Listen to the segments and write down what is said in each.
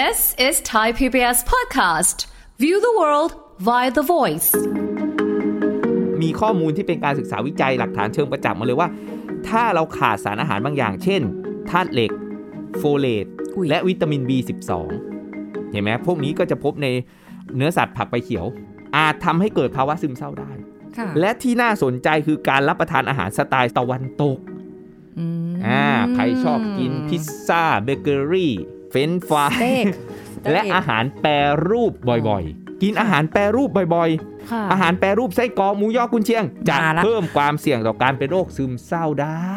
This is Thai PBS podcast. View the world via the voice. มีข้อมูลที่เป็นการศึกษาวิจัยหลักฐานเชิงประจักษ์มาเลยว่า ถ้าเราขาดสารอาหารบางอย่าง เช่นธาตุเหล็ก โฟเลตอุ๊ยและวิตามิน B12 เห็นไหมพวกนี้ก็จะพบในเนื้อสัตว์ผักใบเขียว อาจทำให้เกิดภาวะซึมเศร้าได้ค่ะและที่น่าสนใจคือการรับประทานอาหารสไตล์ตะวันตกอืมอ่าใครชอบกินพิซซ่าเบเกอรี่ เฟรนช์ฟรายสเต็กและอาหารแปรรูปบ่อยๆ กินอาหารแปรรูปบ่อยค่ะๆอาหารแปรรูปไส้กรอกหมูยอกุนเชียงจะมาละเพิ่มความเสี่ยงต่อการเป็นโรคซึมเศร้าได้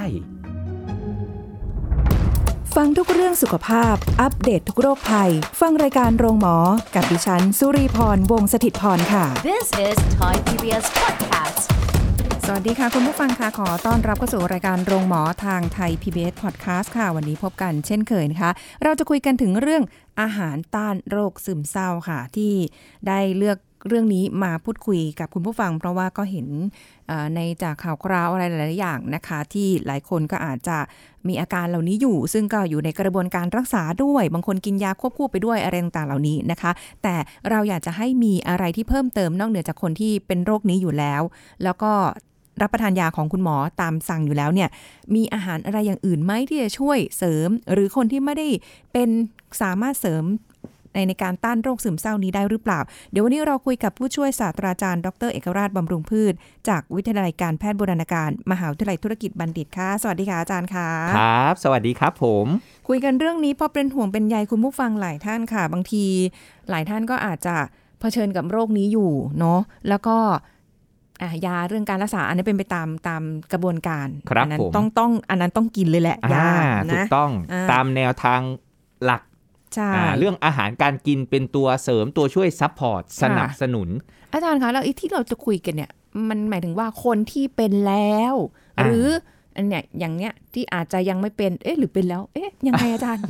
ฟังทุกเรื่องสุขภาพ อัปเดตทุกโรคภัย ฟังรายการโรงหมอ กับดิฉัน สุรีพร วงศิตพรค่ะ This is Thai PBS podcast. สวัสดีค่ะ คุณผู้ฟังค่ะ ขอต้อนรับเข้าสู่รายการโรงหมอทางไทย PBS Podcast ค่ะ วันนี้พบกันเช่นเคยนะคะ เราจะคุยกันถึงเรื่องอาหารต้านโรคซึมเศร้าค่ะ ที่ได้เลือกเรื่องนี้มาพูดคุยกับคุณผู้ฟัง เพราะว่าก็เห็นในจากข่าวคราวอะไรหลาย ๆ อย่างนะคะ ที่หลายคนก็อาจจะมีอาการเหล่านี้อยู่ ซึ่งก็อยู่ในกระบวนการรักษาด้วย บางคนกินยาควบคู่ไปด้วยอะไรต่างๆเหล่านี้นะคะ แต่เราอยากจะให้มีอะไรที่เพิ่มเติมนอกเหนือจากคนที่เป็นโรคนี้อยู่แล้ว แล้วก็ รับประทานยาของคุณหมอตามสั่งอยู่แล้วเนี่ยมีอาหารอะไรอย่างอื่นไหมที่จะช่วยเสริม หรือคนที่ไม่ได้เป็นสามารถเสริมในในการต้านโรคซึมเศร้านี้ได้หรือเปล่า เดี๋ยววันนี้เราคุยกับผู้ช่วยศาสตราจารย์ ดร เอกราชบำรุงพืช จากวิทยาลัยการแพทย์บูรณาการ มหาวิทยาลัยธุรกิจบัณฑิตค่ะ สวัสดีค่ะอาจารย์ค่ะ ครับ สวัสดีครับผม คุยกันเรื่องนี้เพราะเป็นห่วงเป็นใยคุณผู้ฟังหลายท่านค่ะ บางที หลายท่านก็อาจจะเผชิญกับโรคนี้อยู่เนาะ แล้วก็อะ ยาเรื่องการรักษาอันนี้เป็นไปตามตามกระบวนการครับอันนั้นผมต้องต้องอันนั้นต้องกินเลยแหละยาอ่านะถูกต้องอ่าตามแนวทางหลักใช่อ่าเรื่องอาหารการกินเป็นตัวเสริมตัวช่วย support สนับสนุน อาจารย์คะแล้วไอ้ที่เราจะคุยกันเนี่ย มันหมายถึงว่าคนที่เป็นแล้วอ่าหรืออันเนี้ยอย่างเนี้ยที่อาจจะยังไม่เป็น เอ๊ะหรือเป็นแล้ว เอ๊ะยังไงอาจารย์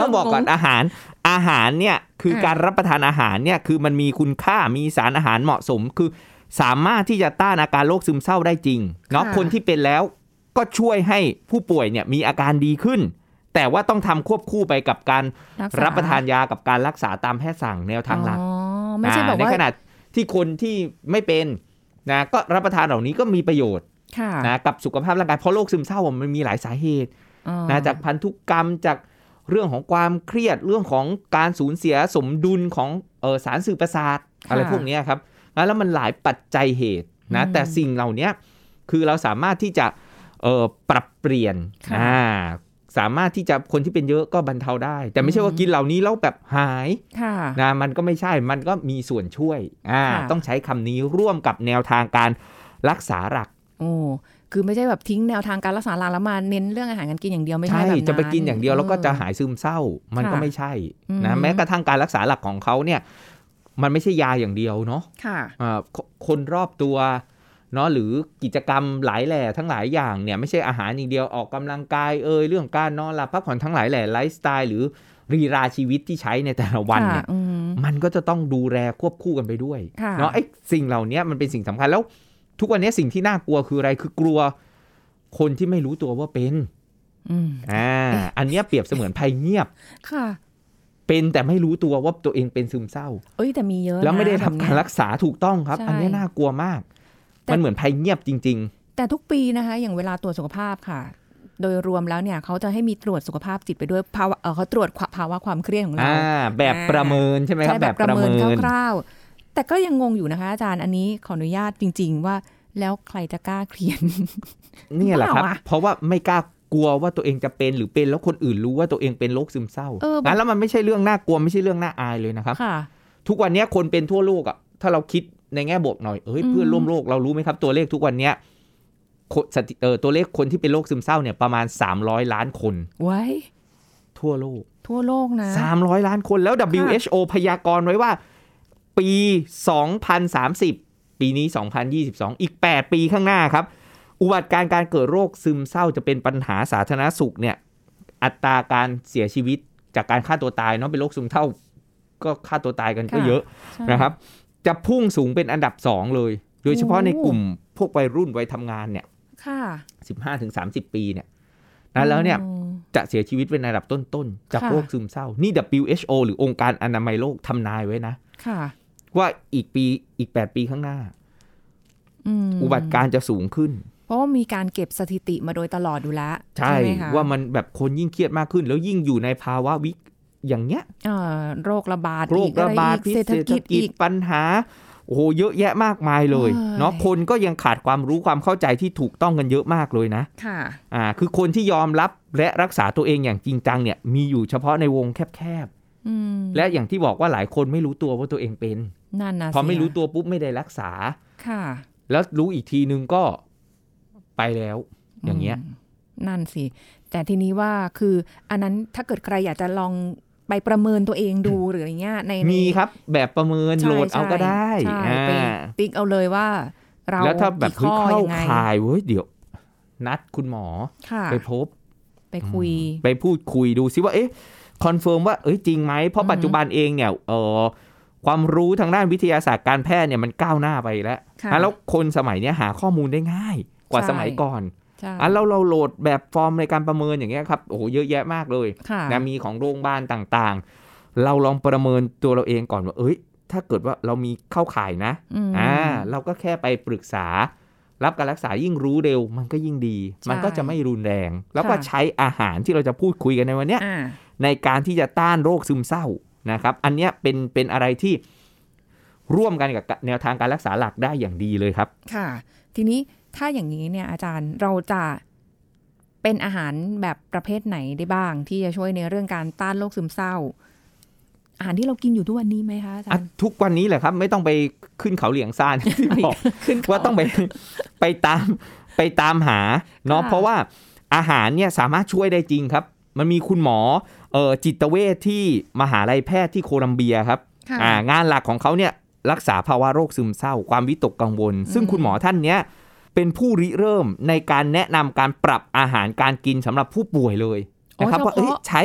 ต้องบอกก่อนอาหารอาหารเนี่ยคือค่ะการรับประทานอาหารเนี่ยคือมันมีคุณค่ามีสารอาหารเหมาะสมคือ สามารถที่จะต้านอาการโรคซึมเศร้าได้จริงเนาะค่ะคนที่เป็นแล้วก็ช่วยให้ผู้ป่วยเนี่ยมีอาการดีขึ้น แต่ว่าต้องทำควบคู่ไปกับการษรับประทานยากับการรักษาตามแพทย์สั่งแนวทางหลักอ๋อไม่ใช่แบบอ่าในว่าขณะที่คนที่ไม่เป็นนะก็รับประทานเหล่านี้ก็มีประโยชน์ค่ะนะกับสุขภาพร่างกายเพราะโรคซึมเศร้ามันมีหลายสาเหตุอ๋อนะจากพันธุกรรมจาก เรื่องของความเครียดเรื่องของการสูญเสียสมดุลของเออสารสื่อประสาทอะไรพวกเนี้ยครับนะแล้วมันหลายปัจจัยเหตุนะแต่สิ่งเหล่านี้คือเราสามารถที่จะเออปรับเปลี่ยนอ่าสามารถที่จะคนที่เป็นเยอะก็บรรเทาได้ แต่ไม่ใช่ว่ากินเหล่านี้แล้วแบบหายค่ะนะมันก็ไม่ใช่มันก็มีส่วนช่วยอ่าค่ะต้องใช้คำนี้ร่วมกับแนวทางการรักษาหลักโอ้ คือไม่ใช่แบบทิ้งแนวทางการรักษาหลักแล้วมาเน้นเรื่องอาหารการกินอย่างเดียวไม่ใช่ใช่แบบนั้นจะไปกินอย่างเดียวแล้วก็จะออหายซึมเศร้ามันก็ค่ะไม่ใช่อืนะมแม้กระทั่งการรักษาหลักของเขาเนี่ย มันไม่ใช่ยาอย่างเดียวเนาะค่ะอ่าคคนรอบตัวเนาะหรือกิจกรรมหลายแหล่ทั้งหลายอย่างเนี่ยไม่ใช่อาหารอย่างเดียวออกกำลังกายเอ่ยเรื่องการนอนหลับพักผ่อนทั้งหลายแหล่ไลฟ์สไตล์หรือรีราชีวิตที่ใช้ในแต่ละวันเนี่ยค่ะอืมมันก็จะต้องดูแลควบคู่กันไปด้วยค่ะเนาะไอ้สิ่งเหล่านี้มันเป็นสิ่งสำคัญแล้ว ทุกวันนี้สิ่งที่น่ากลัวคืออะไรคือกลัว คนที่ไม่รู้ตัวว่าเป็นอืมอ่า อันเนี้ยเปรียบเสมือนภัยเงียบ ค่ะ เป็นแต่ไม่รู้ตัวว่าตัวเองเป็นซึมเศร้า เอ้ยแต่มีเยอะแล้วไม่ได้นะรับแบบกาเนี้รยรักษาถูกต้องครับใช่อันเนี้ยน่ากลัวมากแต่มันเหมือนภัยเงียบจริงแต่ทุกปีนะคะ อย่างเวลาตรวจสุขภาพค่ะ โดยรวมแล้วเนี่ยเขาจะให้มีตรวจสุขภาพจิตไปด้วยภาวะเออเขาตรวจภาวะความเครียดของๆเราอ่าแบบประเมินใช่ไหมครับใช่แบบประเมินคร่าวๆ แต่ก็ยังงงอยู่นะคะ อาจารย์อันนี้ขออนุญาตจริง ๆ ว่าแล้วใครจะกล้าเครียดนี่แหละครับเปล่าอะเพราะว่าไม่กล้ากลัวว่าตัวเองจะเป็นหรือเป็นแล้วคนอื่นรู้ว่าตัวเองเป็นโรคซึมเศร้าเออแบบงั้นแล้วมันไม่ใช่เรื่องน่ากลัวไม่ใช่เรื่องน่าอายเลยนะครับค่ะทุกวันเนี้ยคนเป็นทั่วโลกอะถ้าเราคิดในแง่บวกหน่อยเอ้ยอืมเพื่อนร่วมโลกเรารู้ไหมครับ ตัวเลขทุกวันเนี้ยคนสถิเออตัวเลขคนที่เป็นโรคซึมเศร้าเนี่ยประมาณ 300 ล้านคน ไว้ ทั่วโลก ทั่วโลกนะ 300 ล้านคนแล้ว WHO พยากรณ์ไว้ว่า ปี 2030 ปีนี้ 2022 อีก 8 ปีข้างหน้าครับ อุบัติการณ์การเกิดโรคซึมเศร้าจะเป็นปัญหาสาธารณสุขเนี่ย อัตราการเสียชีวิตจากการฆ่าตัวตายเนาะเป็นโรคซึมเศร้าก็ฆ่าตัวตายกันก็ค่ะเยอะใช่นะครับ จะพุ่งสูงเป็นอันดับ 2 เลย โดยเฉพาะโอ้ในกลุ่มพวกวัยรุ่นวัยทำงานเนี่ยค่ะ15ถึง30ปีเนี่ยนะแล้วเนี่ยอืมจะเสียชีวิตเป็นอันดับต้นๆ จากค่ะโรคซึมเศร้า นี่ WHO หรือองค์การอนามัยโลกทำนายไว้นะค่ะ ว่าอีกปีอีก8ปีข้างหน้าอืมอุบัติการณ์จะสูงขึ้น เพราะว่ามีการเก็บสถิติมาโดยตลอดอยู่แล้วใช่ไหมคะว่ามันแบบคนยิ่งเครียดมากขึ้น แล้วยิ่งอยู่ในภาวะวิกอย่างเงี้ยเอ่อโรคระบาดโรคอีกระบาดอไอีกพิษเศรษฐเศรษฐกิจกิจอีกปัญหาโอ้โหเยอะแยะมากมายเลยเอ้ยเนาะคนก็ยังขาดความรู้ความเข้าใจที่ถูกต้องกันเยอะมากเลยนะค่ะอ่าคือคนที่ยอมรับและรักษาตัวเองอย่างจริงจังเนี่ยมีอยู่เฉพาะในวงแคบอืมๆและอย่างที่บอกว่าหลายคนไม่รู้ตัวว่าตัวเองเป็น นั่นนะพอไม่สิรู้ตัวปุ๊บไม่ได้รักษาค่ะ แล้วรู้อีกทีนึงก็ไปแล้ว อย่างเงี้ยมนั่นสิ แต่ทีนี้ว่าคืออันนั้นถ้าเกิดใครอยากจะลองไปประเมินตัวเองดูหรืออะไรเงี้ยในในมีครับ แบบประเมินใช่โหลดเอาก็ได้ใช่อ่าไปติ๊กเอาเลยว่า เราแล้วถ้าแบบกี่เฮ้ยข้อเข้ายังไงข่ายเว้ยเดี๋ยว นัดคุณหมอค่ะไปพบ ไปคุย ไปพูดคุยดูซิว่าเอ๊ะ confirm ว่าเอ้ยจริงไหมเพราะอือฮึปัจจุบันเองเนี่ยเออ ความรู้ทางด้านวิทยาศาสตร์การแพทย์เนี่ยมันก้าวหน้าไปแล้วค่ะอะแล้วคนสมัยเนี้ยหาข้อมูลได้ง่ายกว่าใช่สมัยก่อนใช่อะเราเราโหลดแบบฟอร์มในการประเมินอย่างเงี้ยครับโอ้โหเยอะแยะมากเลยค่ะนะมีของโรงพยาบาลต่างๆ เราลองประเมินตัวเราเองก่อนว่า เอ้ย ถ้าเกิดว่าเรามีเข้าข่ายนะอืมอ่าเราก็แค่ไปปรึกษา รับการรักษายิ่งรู้เร็ว มันก็ยิ่งดีใช่มันก็จะไม่รุนแรง แล้วก็ค่ะใช้อาหารที่เราจะพูดคุยกันในวันเนี้ยอ่าในการที่จะต้านโรคซึมเศร้า นะครับอันเนี้ยเป็นเป็นอะไรที่ร่วมกันกับแนวทางการรักษาหลักได้อย่างดีเลยครับ ค่ะ ทีนี้ถ้าอย่างนี้เนี่ยอาจารย์เราจะเป็นอาหารแบบประเภทไหนได้บ้าง ที่จะช่วยในเรื่องการต้านโรคซึมเศร้า อาหารที่เรากินอยู่ทุกวันนี้ไหมคะอาจาอะรย์ทุกวันนี้แหละครับ ไม่ต้องไปขึ้นเขาเหลียงซานที่บอกขึ้นเขาว่าต้องไปไปตามไปตามหาเนาะค่ะเพราะว่าอาหารเนี่ยสามารถช่วยได้จริงครับ มันมีคุณหมอ เอ่อจิตเวชที่มหาลัยแพทย์ที่โคลัมเบียครับค่ะอ่างานหลักของเขาเนี่ยรักษาภาวะโรคซึมเศร้า ความวิตกกังวล ซึ่งคุณหมอท่านเนี้ยเป็นผู้ริเริ่มในการแนะนำการปรับอาหารการกินสำหรับผู้ป่วยเลยนะครับอ๋อว่าเอ้ยเฉพาะใช้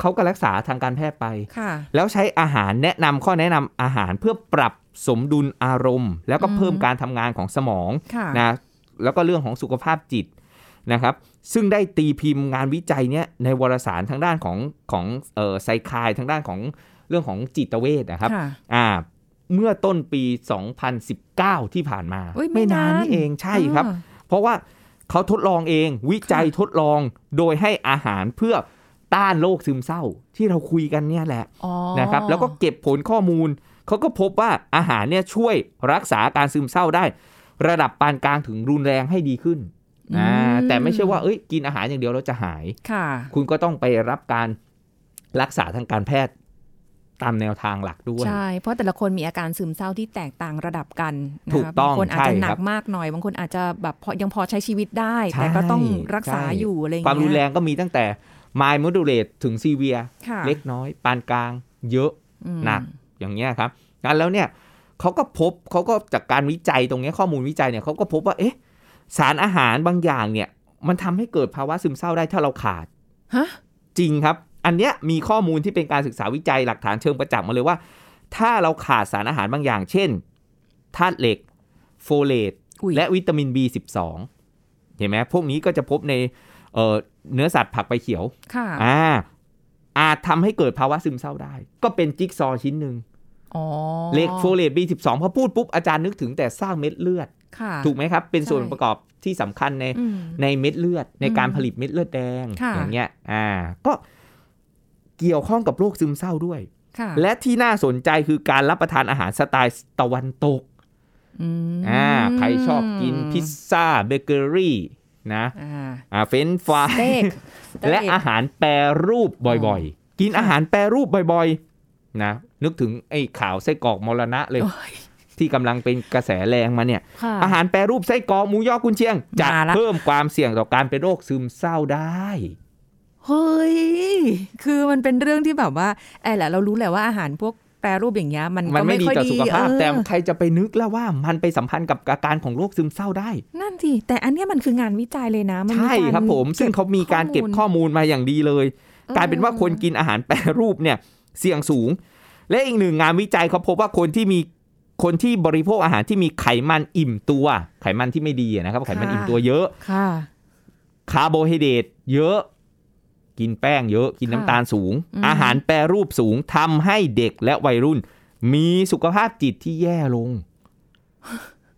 เขาก็รักษาทางการแพทย์ไปค่ะแล้วใช้อาหารแนะนำข้อแนะนำอาหารเพื่อปรับสมดุลอารมณ์ แล้วก็อืมเพิ่มการทำงานของสมองค่ะนะแล้วก็เรื่องของสุขภาพจิตนะครับ ซึ่งได้ตีพิมพ์งานวิจัยเนี้ยในวารสารทางด้านของของเอ่อไซคายทางด้านของเรื่องของจิตเวชนะครับค่ะอ่าเมื่อต้นปี 2019 ที่ผ่านมาอุ๊ยไม่นานนี่เองใช่ครับอ่าเพราะว่าเขาทดลองเองวิจัยทดลองโดยให้อาหารเพื่อต้านโรคซึมเศร้าที่เราคุยกันเนี่ยแหละอ๋อนะครับ แล้วก็เก็บผลข้อมูล เขาก็พบว่าอาหารเนี่ยช่วยรักษาอาการซึมเศร้าได้ ระดับปานกลางถึงรุนแรงให้ดีขึ้น อ่าแต่ไม่ใช่ว่าเอ้ยกินอาหารอย่างเดียวแล้วจะหายค่ะ คุณก็ต้องไปรับการรักษาทางการแพทย์ตามแนวทางหลักด้วย ใช่ เพราะแต่ละคนมีอาการซึมเศร้าที่แตกต่างระดับกันนะคะถูกต้องบางคนอาจจะใช่หนัครักบมากหน่อย บางคนอาจจะแบบพอยังพอใช้ชีวิตได้ใช่แต่ก็ต้องรักษาใช่อยู่อะไรอย่างความเงี้ยรุนแรงก็มีตั้งแต่ mild moderate ถึง severe ค่ะเล็กน้อย ปานกลาง เยอะอืมหนักอย่างเงี้ยครับงั้นแล้วเนี่ยเขาก็พบเขาก็จากการวิจัยตรงเนี้ยข้อมูลวิจัยเนี่ยเขาก็พบว่าเอ๊ะ สารอาหารบางอย่างเนี่ย มันทำให้เกิดภาวะซึมเศร้าได้ถ้าเราขาดฮะจริงครับ อันเนี้ยมีข้อมูลที่เป็นการศึกษาวิจัยหลักฐานเชิงประจักษ์มาเลยว่า ถ้าเราขาดสารอาหารบางอย่าง เช่นธาตุเหล็ก โฟเลตอุ๊ยและวิตามิน B12 เห็นไหมพวกนี้ก็จะพบในเอ่อเนื้อสัตว์ผักใบเขียวค่ะอ่าอาจทำให้เกิดภาวะซึมเศร้าได้ ก็เป็นจิ๊กซอว์ชิ้นหนึ่งอ๋อเหล็กโฟเลต B12 พอพูดปุ๊บอาจารย์นึกถึงแต่สร้างเม็ดเลือดค่ะ ถูกไหมครับ เป็นใช่ส่วนประกอบที่สำคัญในอืมในเม็ดเลือด ในการอืมผลิตเม็ดเลือดแดงค่ะอย่างเงี้ยอ่าก็เกี่ยวข้องกับโรคซึมเศร้าด้วยค่ะและที่น่าสนใจคือการรับประทานอาหารสไตล์ตะวันตกอืมอ่าใครชอบกินพิซซ่าเบเกอรี่นะอ่าอ่าเฟรนช์ฟรายสเต็กและอาหารแปรรูปบ่อยๆ กินอาหารแปรรูปบ่อยๆ นะ นึกถึงไอ้ข่าวไส้กรอกมรณะเลยโอ้ย ที่กำลังเป็นกระแสแรงมาเนี่ยค่ะอาหารแปรรูปไส้กรอกหมูยอกุนเชียงจะมาละเพิ่มความเสี่ยงต่อการเป็นโรคซึมเศร้าได้เฮ้ย คือมันเป็นเรื่องที่แบบว่าไอ้แหละเรารู้แหละว่าอาหารพวกแปรรูปอย่างเงี้ยมันมันก็ไม่ไม่ดีค่อยต่อดีสุขภาพเออแต่ใครจะไปนึกแล้วว่ามันไปสัมพันธ์กับอาการของโรคซึมเศร้าได้ นั่นสิ แต่อันเนี้ยมันคืองานวิจัยเลยนะมันมีใช่กาครับผม ซึ่งเขามีการเก็บข้อมูลมาอย่างดีเลย กลายเป็นว่าคนกินอาหารแปรรูปเนี่ยเสี่ยงสูง และอีกหนึ่งงานวิจัยเขาพบว่าคนที่มี คนที่บริโภคอาหารที่มีไขมันอิ่มตัว ไขมันที่ไม่ดีอะนะครับ ไขมันอิ่มตัวเยอะค่ะคาร์โบไฮเดรตเยอะ กินแป้งเยอะ กินค่ะน้ำตาลสูงอืมอาหารแปรรูปสูงทำให้เด็กและวัยรุ่น มีสุขภาพจิตที่แย่ลง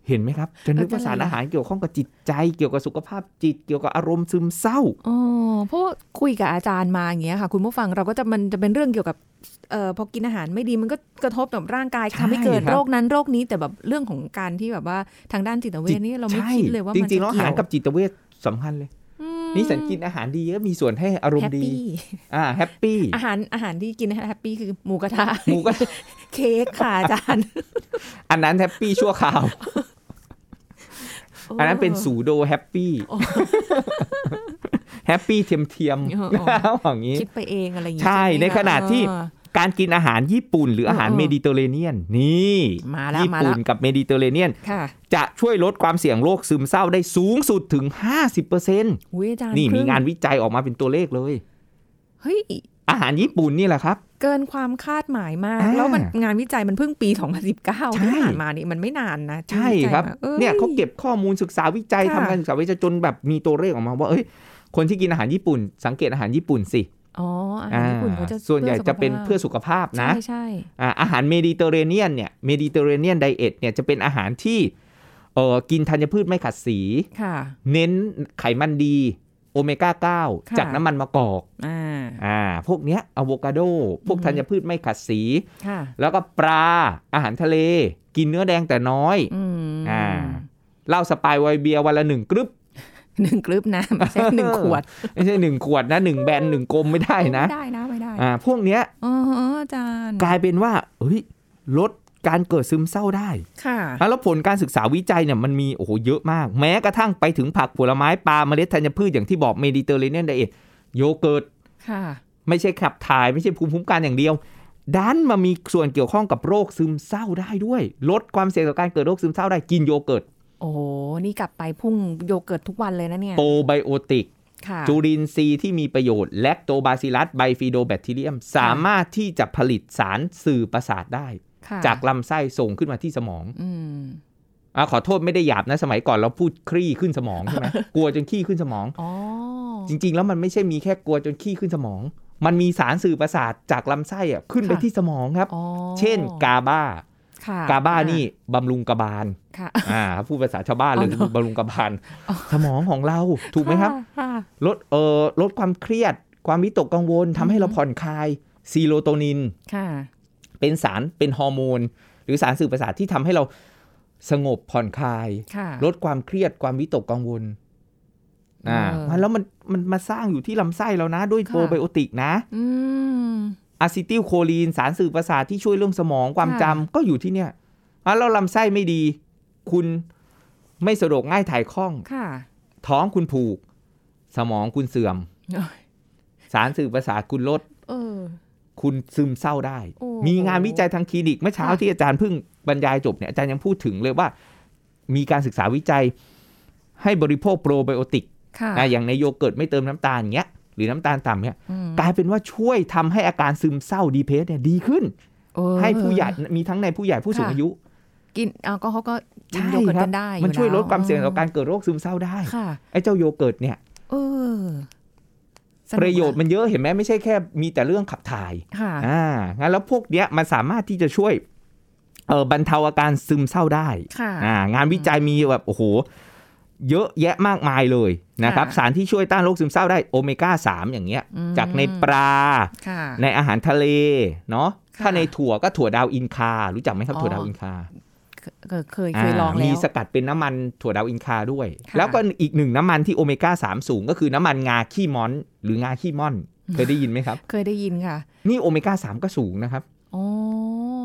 เห็นไหมครับ จะนึกว่าสารอาหารเกี่ยวข้องกับจิตใจ เกี่ยวกับสุขภาพจิต เกี่ยวกับอารมณ์ซึมเศร้าอ๋อเพราะว่าคุยกับอาจารย์มาอย่างเงี้ยค่ะ คุณผู้ฟังเราก็จะมันจะเป็นเรื่องเกี่ยวกับเอ่อพอกินอาหารไม่ดีมันก็กระทบกับร่างกายใช่ทำให้เกิดครับโรคนั้นโรคนี้แต่แบบเรื่องของการที่แบบว่าทางด้านจิตเวชนี่เราไม่ใช่คิดเลยว่ามันจะเกี่ยวกับจริงๆจะแล้วอาหารจิตเวชสำคัญเลยอืมนี่สันกินอาหารดีก็มีส่วนให้อารมณ์ดี happy อ่า happy อาหารอาหารที่กิน happy คือหมูกระทะหมูก็เค้กค่ะอาจารย์ อันนั้น happy ชั่วคราว อันนั้นเป็น pseudo happy โอ้ happy เทียมเทียมเออๆอย่างนี้ คิดไปเองอะไรอย่างงี้ ใช่ไหมในขณะที่เออ การกินอาหารญี่ปุ่นหรืออาหารเออเมดิเตอร์เรเนียนนี่มาแล้วมาแล้วญี่ปุ่นกับเมดิเตอร์เรเนียนค่ะจะช่วยลดความเสี่ยงโรคซึมเศร้าได้สูงสุดถึง 50%อุ้ยอาจารย์นี่มีเพิ่งานวิจัยออกมาเป็นตัวเลขเลยเฮ้ยอาหารญี่ปุ่นนี่แหละครับ เกินความคาดหมายมากอ่าแล้วมันงานวิจัยมันเพิ่งปี 2019ใช่ที่ผ่านมานี่มันไม่นานนะที่ใช่วิจัยครับมาอ้เนี่ยเขาเก็บข้อมูลศึกษาวิจัยค่ะทำการศึกษาวิจัยจนแบบมีตัวเลขออกมาว่าเอ้ยคนที่กินอาหารญี่ปุ่น สังเกตอาหารญี่ปุ่นสิ อ๋ออาหารญี่ปุ่นเขาจะส่วนใหญ่จะเป็นเพื่อสุขภาพนะ ใช่ใช่อ่าอาหารเมดิเตอร์เรเนียนเนี่ย Mediterranean diet เนี่ยจะเป็นอาหารที่เออกินธัญพืชไม่ขัดสีค่ะเน้นไขมันดีโอเมก้าค่ะ9จากน้ำมันมะกอกอ่าอ่าพวกเนี้ยอะโวคาโด พวกอืมธัญพืชไม่ขัดสีค่ะแล้วก็ปลา อาหารทะเล กินเนื้อแดงแต่น้อยอืมอ่าเหล้าสปายไวน์เบียร์วันละหนึ่งกรึบ หนึ่งกรึบนะไม่ใช่หนึ่งขวด ไม่ใช่หนึ่งขวดนะหนึ่งแบนหนึ่งกลมไม่ได้นะ ไม่ได้นะไม่ได้อ่าพวกเนี้ยอ๋ออาจารย์กลายเป็นว่าเฮ้ยลดการเกิดซึมเศร้าได้ ค่ะ แล้วผลการศึกษาวิจัยเนี่ยมันมีโอ้โหเยอะมาก แม้กระทั่งไปถึงผักผลไม้ปลาเมล็ดธัญพืชอย่างที่บอก Mediterranean dietโยเกิร์ตค่ะ ไม่ใช่ขับถ่ายไม่ใช่ภูมิคุ้มกันอย่างเดียว ดันมามีส่วนเกี่ยวข้องกับโรคซึมเศร้าได้ด้วย ลดความเสี่ยงต่อการเกิดโรคซึมเศร้าได้กินโยเกิร์ต โอ้โห นี่กลับไปพุ่งโยเกิร์ตทุกวันเลยนะเนี่ย โปรไบโอติกค่ะจุลินทรีย์ที่มีประโยชน์ Lactobacillus Bifidobacterium สามารถที่จะผลิตสารสื่อประสาทได้ค่ะจากลำไส้ส่งขึ้นมาที่สมองอืมอะขอโทษไม่ได้หยาบนะสมัยก่อนเราพูดขี้ขึ้นสมองใช่ไหมกลัวจนขี้ขึ้นสมองอ๋อจริง ๆ แล้วมันไม่ใช่มีแค่กลัวจนขี้ขึ้นสมอง มันมีสารสื่อประสาทจากลำไส้อะขึ้นไปที่สมองครับอ๋อเช่นกาบาค่ะ กาบานี่บำรุงกระบาลค่ะอ่าพูดภาษาชาวบ้านเลยอ๋อเหรอบำรุงกระบาล สมองของเราถูกไหมครับค่ะลดเอ่อลดความเครียด ความวิตกกังวลทำให้เราผ่อนคลายซีโรโทนินค่ะเป็นสารเป็นฮอร์โมน หรือสารสื่อประสาทที่ทำให้เราสงบผ่อนคลายค่ะลดความเครียดความวิตกกังวลอ่าเออแล้วมันมันมาสร้างอยู่ที่ลำไส้เรานะ ด้วยค่ะโปรไบโอติกนะ อืมอะซิติลโคลีนสารสื่อประสาทที่ช่วยเรื่องสมองความค่ะจำก็อยู่ที่เนี่ยอะแล้วลำไส้ไม่ดี คุณไม่สะดวกง่ายถ่ายคล่องค่ะท้องคุณผูก สมองคุณเสื่อมโอ้ยสารสื่อประสาทคุณลดเออคุณซึมเศร้าได้โอ้มีงานวิจัยทางคลินิกเมื่อเช้าค่ะที่อาจารย์เพิ่งบรรยายจบเนี่ยอาจารย์ยังพูดถึงเลยว่า มีการศึกษาวิจัยให้บริโภคโปรไบโอติกค่ะนะอย่างในโยเกิร์ตไม่เติมน้ำตาลอย่างเงี้ยห รือน้ำตาลต่ำเนี่ยอืมกลายเป็นว่าช่วยทำให้อาการซึมเศร้า depress เนี่ยดีขึ้นเออให้ผู้ใหญ่มีทั้งในผู้ใหญ่ผู้สูงค่ะอายุ กินเอาก็เขาก็กินใช่โยเกิร์ตครักันได้มันช่วยลดความเสี่ยงต่ออการเกิดโรคซึมเศร้าได้ค่ะไอ้เจ้าโยเกิร์ตเนี่ยเออสกประโยชน์มันเยอะเห็นไหมไม่ใช่แค่มีแต่เรื่องขับถ่ายค่ะอ่างั้นแล้วพวกเนี้ยมันสามารถที่จะช่วยเออบรรเทาอาการซึมเศร้าได้ค่ะอ่างานวิจัยมีแบบโอ้โห เยอะแยะมากมายเลยนะครับค่ะสารที่ช่วยต้านโรคซึมเศร้าได้โอเมก้า 3 อย่างเงี้ยอืมจากในปลาค่ะในอาหารทะเลเนาะค่ะถ้าในถั่วก็ถั่วดาวอินคา รู้จักไหมครับอ๋อถั่วดาวอินคาเคยเคยเคยลองาแล้มีวสกัดเป็นน้ำมันถั่วดาวอินคาด้วยค่ะแล้วก็อีกหนึ่งน้ำมันที่โอเมก้า 3 สูง ก็คือน้ำมันงาขี้ม้อน หรืองาขี้ม่อน เคยได้ยินไหมครับ เคยได้ยินค่ะ นี่โอเมก้า 3 ก็สูงนะครับอ๋อ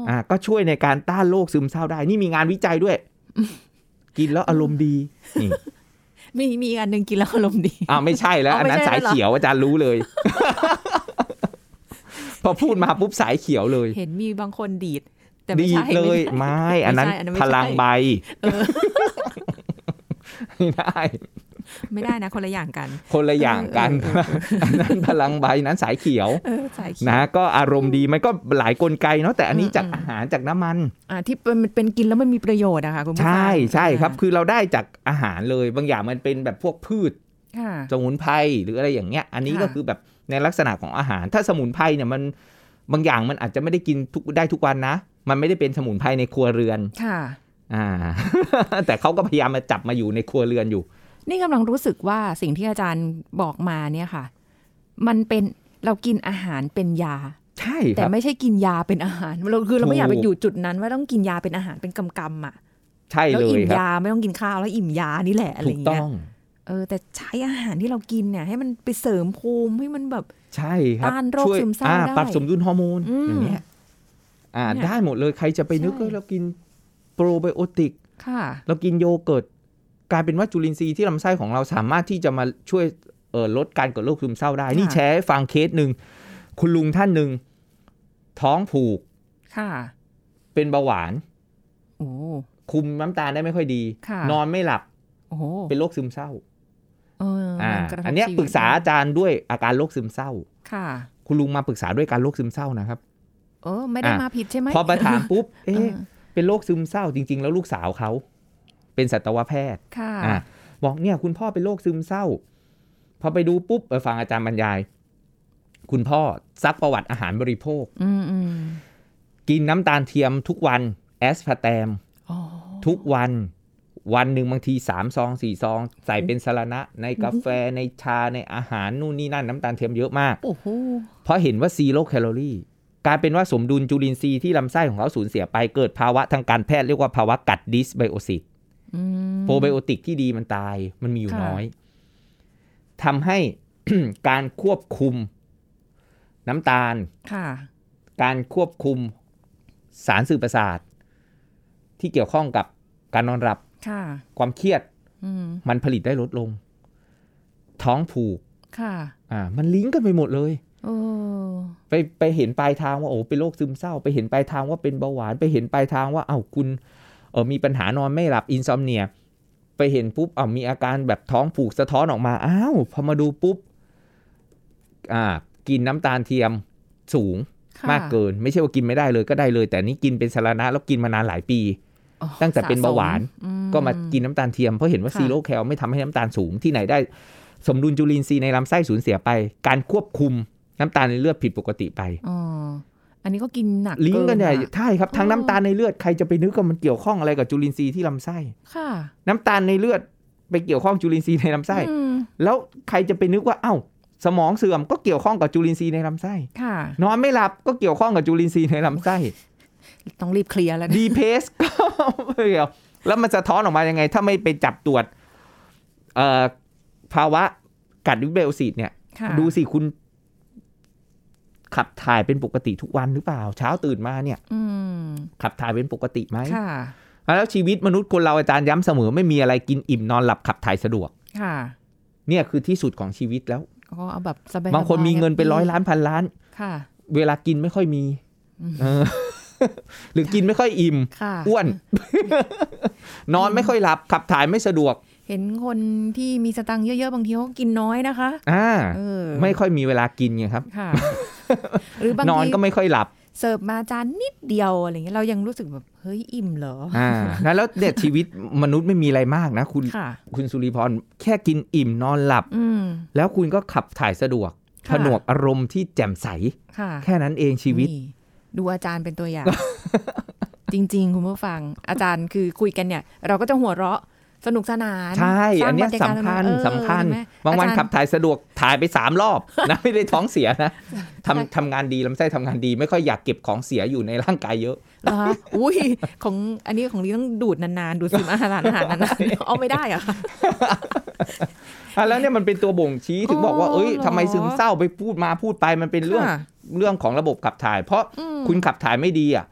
อ่าก็ช่วยในการต้านโรคซึมเศร้าได้ นี่มีงานวิจัยด้วย กินแล้วอารมณ์ดีนี่มีมีอีกอันหนึ่งกินแล้วอารมณ์ดีอ้าวไม่ใช่แล้วอ๋ออันนั้นไม่ใช่สายแล้วเหรอเขียวอาจารย์รู้เลย พอพูดมาปุ๊บสายเขียวเลย เห็นมีบางคนดีดแต่ไม่ดีใช่เลยไม่ใช่ไม่ อันนั้นไม่ใช่อันนั้นไม่พใช่ลังใบเออไม่ได้ ไม่ได้นะ คนละอย่างกัน คนละอย่างกันเออเออเอออันนั้นพลังใบนั้นสายเขียวเออสายเขียวนะก็อารมณ์ดีมันก็หลายกลไกเนาะแต่อันนี้อืมจากอืมอาหารจากน้ำมันอ่าที่เป็นมันเป็นกินแล้วมันมีประโยชน์อะค่ะคุณผู้ฟังใช่ใช่ครับอ่าคือเราได้จากอาหารเลยบางอย่างมันเป็นแบบพวกพืชค่ะสมุนไพรหรืออะไรอย่างเงี้ย อันนี้ค่ะก็คือแบบในลักษณะของอาหาร ถ้าสมุนไพรเนี่ยมันบางอย่างมันอาจจะไม่ได้กินทุกได้ทุกวันนะ มันไม่ได้เป็นสมุนไพรในครัวเรือน ค่ะ อ่า แต่เขาก็พยายามมาจับมาอยู่ในครัวเรือนอยู่ นี่กำลังรู้สึกว่าสิ่งที่อาจารย์บอกมาเนี่ยค่ะ มันเป็นเรากินอาหารเป็นยา ใช่คแต่รับไม่ใช่กินยาเป็นอาหารเราคือเราไม่ถูกอยากไปอยู่จุดนั้นว่าต้องกินยาเป็นอาหารเป็นกำกำๆอะใช่แล้วเลยอิ่มครับยาไม่ต้องกินข้าวแล้วอิ่มยานี่แหละอะไรถูอกย่างต้เงี้อยงเออแต่ใช้อาหารที่เรากินเนี่ย ให้มันไปเสริมภูมิให้มันแบบใช่ครับต้านโรคช่วยซึมเศร้าอ่ได้ปรับสมดุลฮอร์โมนอืมอย่างเงี้ยอ่าเนี่ยได้หมดเลยใครจะไปนึกใช่ว่าเรากินโปรไบโอติกค่ะ เรากินโยเกิร์ต กลายเป็นว่าจุลินทรีย์ที่ลำไส้ของเราสามารถที่จะมาช่วยเออลดการเกิดโรคซึมเศร้าได้ นี่ค่ะแชร์ให้ฟังเคสหนึ่งคุณลุงท่านหนึ่งท้องผูกค่ะ เป็นเบาหวานโอ้คุมน้ำตาลได้ไม่ค่อยดีค่ะนอนไม่หลับโอ้โหเป็นโรคซึมเศร้าเอออ่ามันกระทบอันเนี้ยชีวิตปรึกษาอาจารย์ด้วยอาการโรคซึมเศร้า ค่ะ คุณลุงมาปรึกษาด้วยการโรคซึมเศร้านะครับเออไม่ได้อะมาผิดใช่ไหมพอไปถามปุ๊บ เอเอ๊ะอเป็นโรคซึมเศร้าจริง ๆ แล้วลูกสาวเขา เป็นสัตวแพทย์ค่ะอะบอกเนี่ยคุณพ่อเป็นโรคซึมเศร้า พอไปดูปุ๊บไปฟังอาจารย์บรรยาย คุณพ่อซักประวัติอาหารบริโภคอืมอืมกินน้ำตาลเทียมทุกวัน แอสพาร์แตมอ๋อทุกวันวันหนึ่งบางทีสามซองสี่ซอง ใส่เป็นสรณะ ในกาแฟในชาในอาหารนู่นนี่นั่นน้ำตาลเทียมเยอะมากโอ้โหเพราะเห็นว่า zero calorie กลายเป็นว่าสมดุลจุลินทรีย์ที่ลำไส้ของเขาสูญเสียไปเกิดภาวะทางการแพทย์เรียกว่าภาวะ gut dysbiosis อืม โปรไบโอติกที่ดีมันตาย มันมีอยู่ค่ะน้อยทำให้การควบคุมน้ำตาลค่ะการควบคุมสารสื่อประสาท ที่เกี่ยวข้องกับการนอนหลับค่ะความเครียดอืมมันผลิตได้ลดลง ท้องผูกค่ะอ่า มันลิงก์กันไปหมดเลยโอ้ไปไปเห็นปลายทางว่าโอ้เป็นโรคซึมเศร้า ไปเห็นปลายทางว่าเป็นเบาหวาน ไปเห็นปลายทางว่า เอ้าคุณ เออมีปัญหานอนไม่หลับอินซอมเนียไปเห็นปุ๊บเอ้ามีอาการแบบท้องผูกสะท้อนออกมาอ้าวพอมาดูปุ๊บอ่ากินน้ำตาลเทียมสูงค่ะมากเกิน ไม่ใช่ว่ากินไม่ได้เลยก็ได้เลย แต่นี่กินเป็นสรณะแล้วกินมานานหลายปีอ๋อตั้งแต่เป็นเบาหวานสะสมก็มากินน้ำตาลเทียมเพราะเห็นว่าค่ะ zero cal ไม่ทำให้น้ำตาลสูงที่ไหนได้ สมดุลจุลินทรีย์ในลำไส้สูญเสียไป การควบคุมน้ำตาลในเลือดผิดปกติไป อ๋ออันนี้ก็กินหนักลิงก์กันใหญ่เอะใช่ครับทั้งอ๋อน้ำตาลในเลือดใครจะไปนึกว่ามันเกี่ยวข้องอะไรกับจุลินทรีย์ที่ลำไส้ค่ะ น้ำตาลในเลือดไปเกี่ยวข้องจุลินทรีย์ในลำไส้อืมแล้วใครจะไปนึกว่าเอ้า สมองเสื่อมก็เกี่ยวข้องกับจุลินทรีย์ในลำไส้ค่ะนอนไม่หลับก็เกี่ยวข้องกับจุลินทรีย์ในลำไส้ต้องรีบเคลียร์แล้วนะดีเพสก็ไม่เกี่ยวแล้วมันสะท้อนออกมายังไง ถ้าไม่ไปจับตรวจเอ่อภาวะกัดวิเบลซีดเนี่ยค่ะดูสิคุณ ขับถ่ายเป็นปกติทุกวันหรือเปล่า เช้าตื่นมาเนี่ยอืมขับถ่ายเป็นปกติไหมค่ะแล้วชีวิตมนุษย์คนเราอาจารย์ย้ำเสมอไม่มีอะไรกินอิ่มนอนหลับขับถ่ายสะดวก ค่ะ เนี่ยคือที่สุดของชีวิตแล้วก็เอาแบบสบายๆบางคนมีเงินเป็นแฮปร้อยล้านพันล้าน ค่ะ เวลากินไม่ค่อยมีเออหรือกินไม่ค่อยอิ่มค่ะอ้วน นอนไม่ค่อยหลับขับถ่ายไม่สะดวก เห็นคนที่มีสตังค์เยอะๆ บางทีเขาก็กินน้อยนะคะ อ่าเออไม่ค่อยมีเวลากินไงครับค่ะ หรือบางนอนทีก็ไม่ค่อยหลับ เสิร์ฟมาจานนิดเดียวอะไรเงี้ยเรายังรู้สึกแบบเฮ้ยอิ่มเหรออ่าแล้วเนี่ยชีวิตมนุษย์ไม่มีอะไรมากนะ คุณค่ะคุณสุริพรแค่กินอิ่มนอนหลับอืมแล้วคุณก็ขับถ่ายสะดวกค่ะผนวกอารมณ์ที่แจ่มใสค่ะแค่นั้นเองชีวิตนี่ดูอาจารย์เป็นตัวอย่าง จริง ๆ คุณผู้ฟัง อาจารย์คือคุยกันเนี่ย เราก็จะหัวเราะ สนุกสนาน ใช่สร้าอังนเนี้ยบรรยากาศสำคัญเออสำคัญใช่ไหมบางวันอจรย์ขับถ่ายสะดวกถ่ายไปสามรอบนะไม่ได้ท้องเสียนะทำทำงานดีลำไส้ทำงานดี ไม่ค่อยอยากเก็บของเสียอยู่ในร่างกายเยอะเหรอคะอุ้ยของอันนี้ของลีต้องดูดนานๆ ดูดซึมอาหารอาหารนานๆเอาไม่ได้เหรอะค่ะอะแล้วเนี่ยมันเป็นตัวบ่งชี้ถึงบอกว่าอ๋อเอ้ยเหรอทำไมซึมเศร้าไปพูดมาพูดไปมันเป็นเรื่องค่ะเรื่องของระบบขับถ่าย เพราะอืมคุณขับถ่ายไม่ดีอะ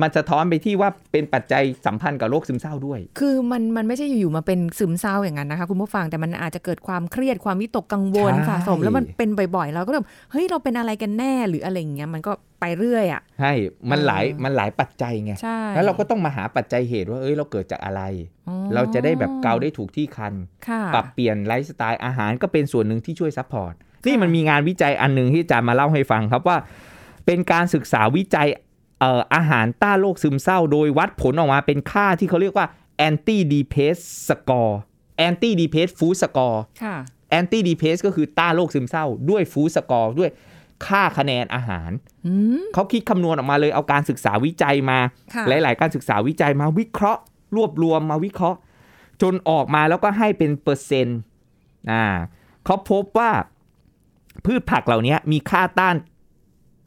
มันสะท้อนไปที่ว่าเป็นปัจจัยสัมพันธ์กับโรคซึมเศร้าด้วย คือมันมันไม่ใช่อยู่ๆมาเป็นซึมเศร้าอย่างนั้นนะคะคุณผู้ฟังแต่มันอาจจะเกิดความเครียดความวิตกกังวลใช่สะสม แล้วมันเป็นบ่อยๆเราก็แบบเฮ้ยเราเป็นอะไรกันแน่หรืออะไรอย่างเงี้ยมันก็ไปเรื่อยอะใช่มันหลายเออมันหลายปัจจัยไงใช่แล้วเราก็ต้องมาหาปัจจัยเหตุว่าเอ้ยเราเกิดจากอะไรอ๋อเราจะได้แบบเกาได้ถูกที่คันค่ะปรับเปลี่ยนไลฟ์สไตล์อาหารก็เป็นส่วนหนึ่งที่ช่วย support นี่มันมีงานวิจัยอันหนึ่งที่อาจารย์มาเล่าให้ฟังครับว่า เป็นการศึกษาวิจัยเอ่ออาหารต้านโรคซึมเศร้า โดยวัดผลออกมาเป็นค่าที่เขาเรียกว่า anti depress score anti depress food score ค่ะแอนตี้ดีเพสก็คือต้านโรคซึมเศร้า ด้วยฟูสกอร์ด้วยค่าคะแนนอาหารอืมเขาคิดคำนวณออกมาเลยเอาการศึกษาวิจัยมาค่ะหลาย ๆ การศึกษาวิจัยมาวิเคราะห์ รวบรวมมาวิเคราะห์ จนออกมาแล้วก็ให้เป็นเปอร์เซ็นต์อ่าเขาพบว่าพืชผักเหล่านี้มีค่าต้าน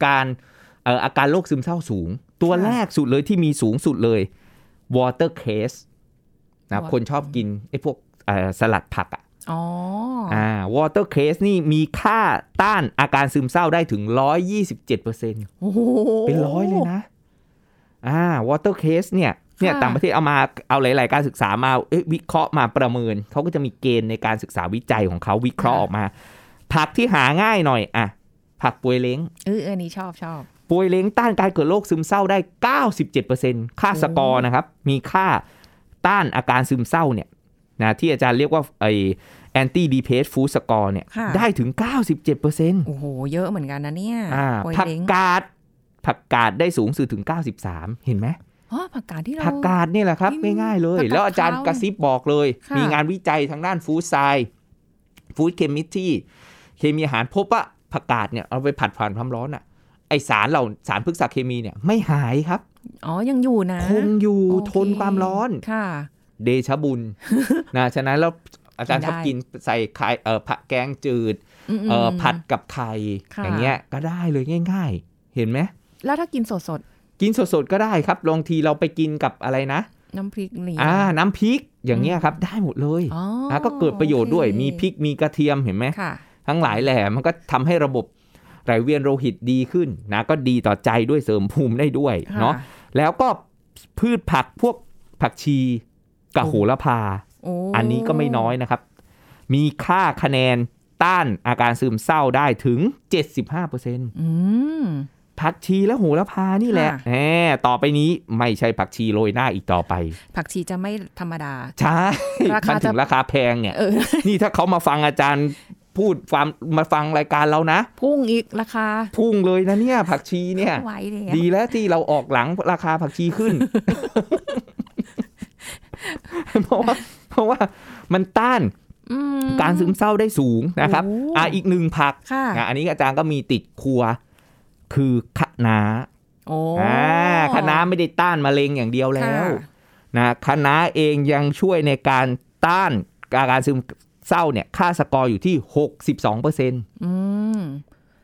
การเอ่ออาการโรคซึมเศร้าสูง ตัวค่ะแรกสุดเลยที่มีสูงสุดเลย water cress นะ Wat- คนชอบกินไอ้พวกเอ่อสลัดผักอะอ๋ออ่า water cress นี่มีค่าต้านอาการซึมเศร้าได้ถึง 127%เปอร์เซ็นต์โอ้โหเป็นร้อยเลยนะอ่า water case เนี่ยเนี่ยค่ะต่างประเทศเอามาเอาหลาย ๆ การศึกษามาเอ้ยวิเคราะห์มาประเมิน เขาก็จะมีเกณฑ์ในการศึกษาวิจัยของเขาวิเคราะห์ออกมา ผักที่หาง่ายหน่อยอะผักปวยเล้งเออเออนี่ชอบชอบ ปวยเล้งต้านการเกิดโรคซึมเศร้าได้ 97%ค่าสกอร์นะครับ มีค่าต้านอาการซึมเศร้าเนี่ยนะที่อาจารย์เรียกว่าไอแอนตี้ดีเพสฟูสกอร์เนี่ยค่ะได้ถึง 97%โอ้โห เยอะเหมือนกันนะเนี่ยอ่าโปรยผักเล้งกาดผักกาดได้สูงสุดถึง 93 เห็นไหมอ๋อผักกาดที่เราผักกาดนี่แหละครับนี่ง่ายๆเลยผักกาดแล้วอาจารย์ขาวกระซิบบอกเลยค่ะมีงานวิจัยทางด้านฟู้ดไซน์ฟู้ดเคมิสที่เคมีอาหารพบว่าผักกาดเนี่ยเอาไปผัดผ่านความร้อนอะ ไอสารเหล่าสารพฤกษเคมีเนี่ยไม่หายครับ อ๋อ ยังอยู่นะ คงอยู่โอเคทนความร้อน ค่ะ เดชะบุญนะ ฉะนั้นแล้วอาจารย์ชอบได้กินใส่ไข่เอ่อผักแกงจืดมๆเอ่อผัดกับไข่ค่ะอย่างเงี้ยก็ได้เลยง่าย ๆ เห็นไหม แล้วถ้ากินสดสดกินสดๆก็ได้ครับลองทีเราไปกินกับอะไรนะๆน้ำพริกนี่อ่า น้ำพริกอย่างเงี้ยครับ ได้หมดเลยอ๋อนะก็เกิดประโยชน์ด้วยโอเคมีพริกมีกระเทียมเห็นไหมค่ะทั้งหลายแหล่มันก็ทำให้ระบบ ไหลเวียนโลหิตดีขึ้นนะก็ดีต่อใจด้วยเสริมภูมิได้ด้วยค่ะเนาะแล้วก็พืชผักพวกผักชีกับโอ้โหระพาโอ้อันนี้ก็ไม่น้อยนะครับ มีค่าคะแนนต้านอาการซึมเศร้าได้ถึง 75%อืมผักชีและโหระพานี่แหละค่ะแหมต่อไปนี้ไม่ใช่ผักชีโรยหน้าอีกต่อไป ผักชีจะไม่ธรรมดา ใช่ราคามันถึงจะราคาแพงเนี่ยเออนี่ถ้าเขามาฟังอาจารย์ พูดฟังมาฟังรายการเรานะ พุ่งอีกราคา พุ่งเลยนะเนี่ย ผักชีเนี่ย ไหวเลยดีแล้วที่เราออกหลังราคาผักชีขึ้น เพราะว่าเพราะว่ามันต้านอืมการซึมเศร้าได้สูงนะครับโอ้อะอีกหนึ่งผักค่ะนะอันนี้อาจารย์ก็มีติดครัว คือคะน้าโอ้อ่าคะน้าไม่ได้ต้านมะเร็งอย่างเดียวแล้วค่ะอืม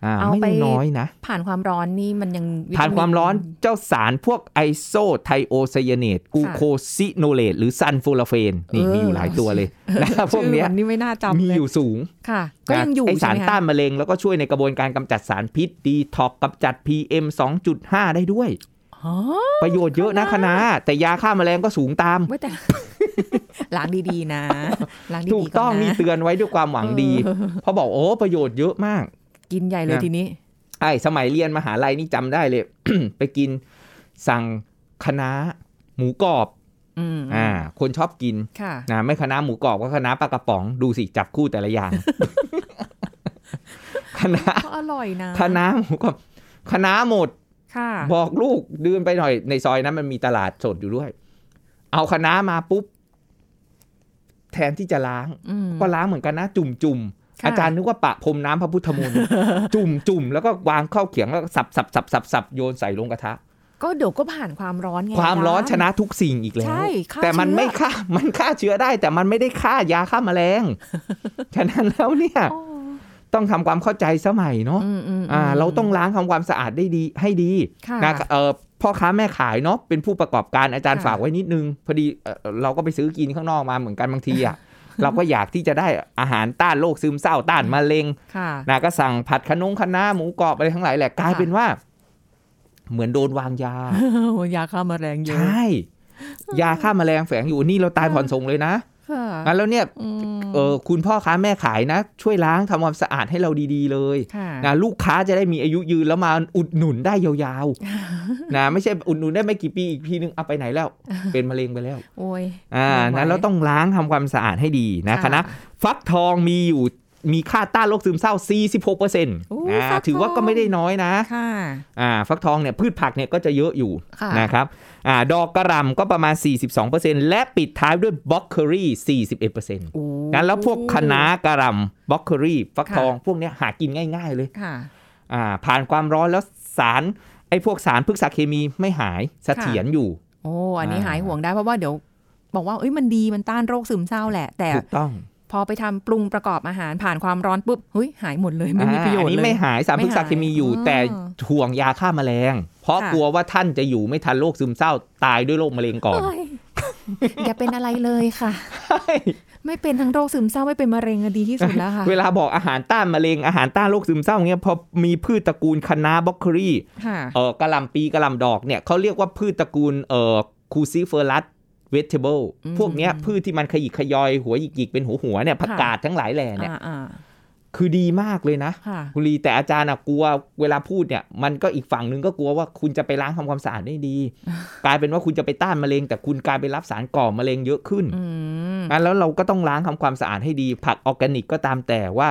อ่าเอาไม่ไปได้น้อยนะ ผ่านความร้อนนี่มันยังผ่านความร้อนเจ้าสารพวก isothiocyanate glucosinolate หรือ sulforaphane นี่มีอยู่หลายตัวเลยนะครับพวกเนี้ยชื่อมันี่ไม่น่าจำมีเลยอยู่สูงค่ะก็ยังอยู่ไอใช่สารไหมคะต้านมะเร็งแล้วก็ช่วยในกระบวนการกำจัดสารพิษดีท็อกกำจัด PM 2.5 ได้ด้วยอ๋อประโยชน์เยอะนะคณะแต่ยาฆ่าแมลงก็สูงตามไว้แต่ ล้างดีๆนะล้างดีๆถูกต้องนนะมีเตือนไว้ด้วยความหวังดี เพราะบอกโอ้ประโยชน์เยอะมาก กินใหญ่เลยนะทีนี้ไอ้สมัยเรียนมหาลัยนี่จำได้เลย ไปกินสั่งคะน้าหมูกรอบอืมอ่า คนชอบกินค่ะนะไม่คะน้าหมูกรอบก็คะน้าปลากระป๋องดูสิจับคู่แต่ละอย่างคะน้าก็อร่อยนะคะน้าหมูกรอบคะน้าหมดค่ะบอกลูกเดินไปหน่อยในซอยนั้นมันมีตลาดสดอยู่ด้วย เอาคะน้ามาปุ๊บ แทนที่จะล้างอืมก็ล้างเหมือนกันนะ จุ่มจุ่มๆค่ะอาจารย์นึกว่าปะพรมน้ำพระพุทธมนต์จุ่มจุ่มๆแล้วก็วางเข้าวเขียงแล้วก็สับสับสับสับสับโยนใส่ลงกระทะ ก็เดี๋ยวก็ผ่านความร้อนไงความร้อนอาชจารย์นะทุกสิ่งอีกแล้วใช่ฆ่าแต่มันเชื้อไม่ฆ่ามันฆ่าเชื้อได้ แต่มันไม่ได้ฆ่ายาฆ่าแมลงฉะนั้นแล้วเนี่ยอ๋อต้องทำความเข้าใจสมัยเนาะอืมอืมอ่ามเราต้องล้างทำความสะอาดได้ดีให้ดีค่ะนะเออ พ่อค้าแม่ขายเนาะเป็นผู้ประกอบการอาจารย์ค่ะฝากไว้นิดนึง พอดีเอ่อเราก็ไปซื้อกินข้างนอกมาเหมือนกันบางทีอะเราก็อยากที่จะได้อาหารต้านโรคซึมเศร้าต้านมะเร็งค่ะนะก็สั่งผัดขนงคะน้าหมูกรอบอะไรทั้งหลายแหละกลายค่ะเป็นว่า เหมือนโดนวางยายาฆ่าแมลงเยใชอะ่ยาฆ่าแมลงแฝงอยู่นี่เราตายผ่อนส่งเลยนะ ค่ะงั้นแล้วเนี่ยอืมเออคุณพ่อค้าแม่ขายนะ ช่วยล้างทำความสะอาดให้เราดีๆเลยค่ะนะลูกค้าจะได้มีอายุยืนแล้วมาอุดหนุนได้ยาวๆนะไม่ใช่อุดหนุนได้ไม่กี่ปีอีกทีนึงเอาไปไหนแล้ว เป็นมะเร็งไปแล้ว โอ้ยอ่าไม่ไหวนั้นเราต้องล้างทำความสะอาดให้ดีนะค่ะคณะฟักทองมีอยู่ มีค่าต้านโรคซึมเศร้า 46เปอร์เซ็นต์โอ้อ่าฟักทองถือว่าก็ไม่ได้น้อยนะค่ะอ่าฟักทองเนี่ยพืชผักเนี่ยก็จะเยอะอยู่ค่ะนะครับอ่าดอกกะหล่ำก็ประมาณ 42%และปิดท้ายด้วยบล็อกเคอรี่41%โอ้งั้นแล้วพวกคะน้ากระหล่ำบล็อกเคอรี่ฟักค่ะทองพวกเนี้ยหากินง่าย ๆเลยค่ะอ่าผ่านความร้อนแล้วสารไอ้พวกสารพฤกษเคมีไม่หายเสถียรอยู่ โอ้อันนี้อ่าหายห่วงได้เพราะว่าเดี๋ยวบอกว่าเอ้ยมันดีมันต้านโรคซึมเศร้าแหละ แต่ถูกต้อง พอไปทำปรุงประกอบอาหารผ่านความร้อนปุ๊บเฮ้ยหายหมดเลยไม่มีประโยชน์อันนี้เลยไม่หายสารพฤกษเคมีอยู่ไม่หายแต่อ๋อห่วงยาฆ่าแมลง เพราะค่ะกลัวว่าท่านจะอยู่ไม่ทันโรคซึมเศร้าตายด้วยโรคมะเร็งก่อนเอ้ยอย่าเป็นอะไรเลยค่ะ ไม่เป็นทั้งโรคซึมเศร้าไม่เป็นมะเร็งอะดีที่สุดแล้วค่ะ เวลาบอกอาหารต้านมะเร็งอาหารต้านโรคซึมเศร้าเงี้ยพอมีพืชตระกูลคะน้าบล็อกเคอรี่ค่ะเอ่อกระหล่ำปีกระหล่ำดอกเนี่ยเขาเรียกว่าพืชตระกูลเอ่อcruciferous vegetable อืมพวกเนี้ยพืชที่มันขยิกขยอย หัวหยิกๆเป็นหัวหัวๆเนี่ยผักกาดทั้งหลายแหล่เนี่ยอ่าอ่าคือดีมากเลยนะค่ะคุณลีแต่อาจารย์อะกลัวเวลาพูดเนี่ย มันก็อีกฝั่งหนึ่งก็กลัวว่าคุณจะไปล้างทำความสะอาดได้ดี กลายเป็นว่าคุณจะไปต้านมะเร็ง แต่คุณกลายไปรับสารก่อมะเร็งเยอะขึ้นอืมงั้นแล้วเราก็ต้องล้างทำความสะอาดให้ดี ผักออร์แกนิกก็ตามแต่ว่า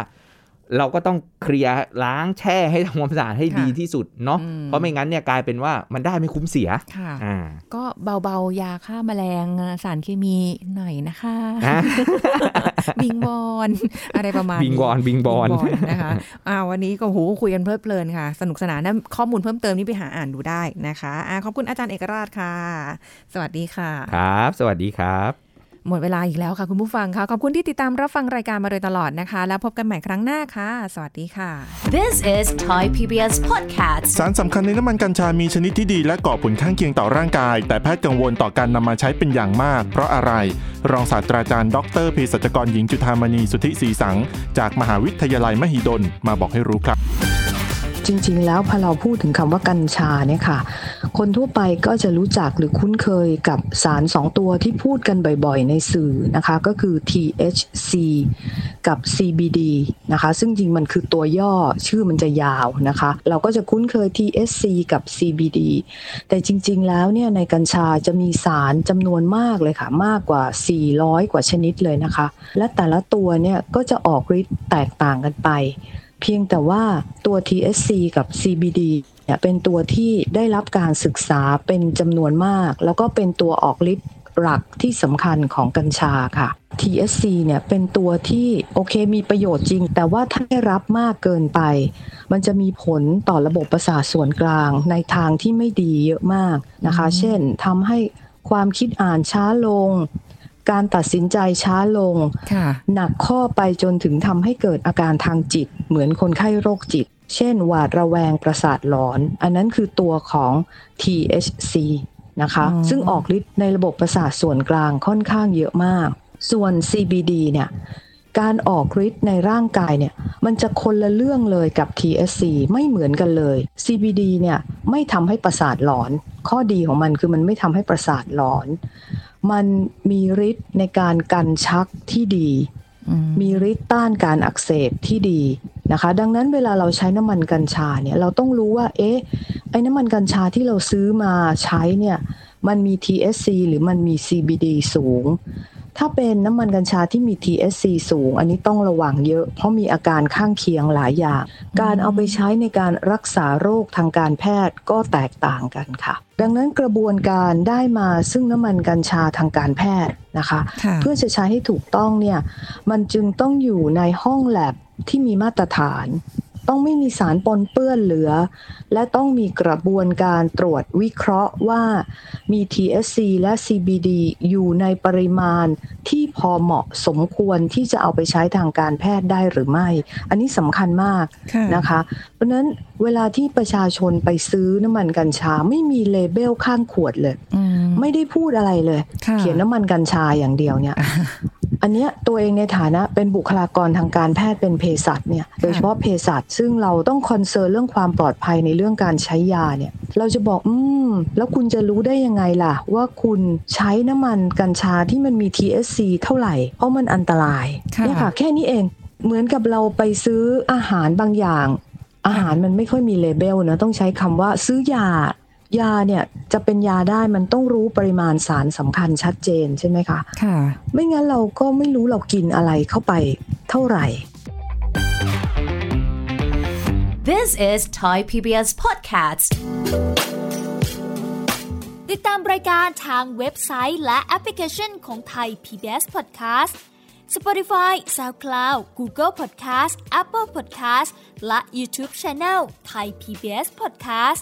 เราก็ต้อง clear ล้างแช่ให้ทำความสะอาดให้ดีที่สุดเนาะอืมเพราะไม่งั้นเนี่ยกลายเป็นว่ามันได้ไม่คุ้มเสียค่ะอ่าก็เบาๆ ยาฆ่าแมลงสารเคมีหน่อยนะคะอะบิงบอนอะไรประมาณบิงบอลบิงบอลบิงนะคะอ่าวันนี้ก็โหคุยกันเพลิดเพลินค่ะ สนุกสนานนะข้อมูลเพิ่มเติมนี่ไปหาอ่านดูได้นะคะอ่าขอบคุณอาจารย์เอกราชค่ะ สวัสดีค่ะ ครับ สวัสดีครับ หมดเวลาอีกแล้วค่ะคุณผู้ฟังค่ะ ขอบคุณที่ติดตามรับฟังรายการมาโดยตลอดนะคะ แล้วพบกันใหม่ครั้งหน้าค่ะ สวัสดีค่ะ This is Thai PBS Podcast. สารสำคัญในน้ำมันกัญชามีชนิดที่ดีและก่อผลข้างเคียงต่อร่างกาย แต่แพทย์กังวลต่อการนำมาใช้เป็นอย่างมาก เพราะอะไร รองศาสตราจารย์ดออเตอร์เภสัชกรหญิงจุธามณีสุทธิศรีสัง จากมหาวิทยาลัยมหิดลมาบอกให้รู้ครับ จริง ๆ แล้วพอเราพูดถึงคำว่ากัญชาเนี่ยค่ะ คนทั่วไปก็จะรู้จักหรือคุ้นเคยกับสารสองตัวที่พูดกันบ่อยๆ ในสื่อนะคะ ก็คือ THC กับ CBD นะคะ ซึ่งจริงมันคือตัวย่อชื่อมันจะยาวนะคะ เราก็จะคุ้นเคย THC กับ CBD แต่จริง ๆ แล้วเนี่ยในกัญชาจะมีสารจำนวนมากเลยค่ะ มากกว่า 400 กว่าชนิดเลยนะคะ และแต่ละตัวเนี่ยก็จะออกฤทธิ์แตกต่างกันไป เพียงแต่ว่าตัว TSC กับ CBD เนี่ยเป็นตัวที่ได้รับการศึกษาเป็นจำนวนมาก แล้วก็เป็นตัวออกฤทธิ์หลักที่สำคัญของกัญชาค่ะ TSC เนี่ยเป็นตัวที่โอเคมีประโยชน์จริง แต่ว่าถ้าได้รับมากเกินไป มันจะมีผลต่อระบบประสาทส่วนกลางในทางที่ไม่ดีเยอะมากนะคะ เช่นทำให้ความคิดอ่านช้าลง การตัดสินใจช้าลงค่ะหนักข้อไปจนถึงทำให้เกิดอาการทางจิต เหมือนคนไข้โรคจิต เช่น หวาดระแวงประสาทหลอน อันนั้นคือตัวของ THC นะคะอ๋อซึ่งออกฤทธิ์ในระบบประสาทส่วนกลางค่อนข้างเยอะมาก ส่วน CBD เนี่ยการออกฤทธิ์ในร่างกายเนี่ยมันจะคนละเรื่องเลยกับ THC ไม่เหมือนกันเลย CBD เนี่ยไม่ทำให้ประสาทหลอน ข้อดีของมันคือมันไม่ทำให้ประสาทหลอน มันมีฤทธิ์ในการกันชักที่ดีอืมมีฤทธิ์ต้านการอักเสบที่ดีนะคะ ดังนั้นเวลาเราใช้น้ำมันกัญชาเนี่ยเราต้องรู้ว่า เอ๊ะไอ้น้ำมันกัญชาที่เราซื้อมาใช้เนี่ยมันมี THC หรือมันมี CBD สูง ถ้าเป็นน้ำมันกัญชาที่มี THC สูง อันนี้ต้องระวังเยอะ เพราะมีอาการข้างเคียงหลายอย่าง การเอาไปใช้ในการรักษาโรคทางการแพทย์ก็แตกต่างกันค่ะ ดังนั้นกระบวนการได้มาซึ่งน้ำมันกัญชาทางการแพทย์นะคะค่ะเพื่อจะใช้ให้ถูกต้องเนี่ยมันจึงต้องอยู่ในห้องแลบที่มีมาตรฐาน ต้องไม่มีสารปนเปื้อนเหลือ และต้องมีกระบวนการตรวจวิเคราะห์ว่ามี TSC และ CBD อยู่ในปริมาณที่พอเหมาะสมควรที่จะเอาไปใช้ทางการแพทย์ได้หรือไม่ อันนี้สำคัญมากค่ะนะคะ เพราะฉะนั้นเวลาที่ประชาชนไปซื้อน้ำมันกัญชาไม่มีเลเบลข้างขวดเลยอืมไม่ได้พูดอะไรเลยค่ะเขียนน้ำมันกัญชาอย่างเดียวเนี่ย อันเนี้ยตัวเองในฐานะเป็นบุคลากรทางการแพทย์เป็นเภสัชเนี่ยโดยเฉพาะเภสัชซึ่งเราต้องคอนเซิร์นเรื่องความปลอดภัยในเรื่องการใช้ยาเนี่ยเราจะบอกอืมแล้วคุณจะรู้ได้ยังไงล่ะ ว่าคุณใช้น้ำมันกัญชาที่มันมี THC เท่าไหร่ เพราะมันอันตรายค่ะเนี่ยค่ะแค่นี้เองเหมือนกับเราไปซื้ออาหารบางอย่าง อาหารมันไม่ค่อยมีเลเบลนะต้องใช้คำว่าซื้อยา ยาเนี่ยจะเป็นยาได้มันต้องรู้ปริมาณสารสำคัญชัดเจนใช่ไหมคะ ค่ะ ไม่งั้นเราก็ไม่รู้เรากินอะไรเข้าไปเท่าไหร่ This is Thai PBS Podcast ติดตามรายการทางเว็บไซต์และแอปพลิเคชันของ Thai PBS Podcast Spotify, SoundCloud, Google Podcast, Apple Podcast และ YouTube Channel Thai PBS Podcast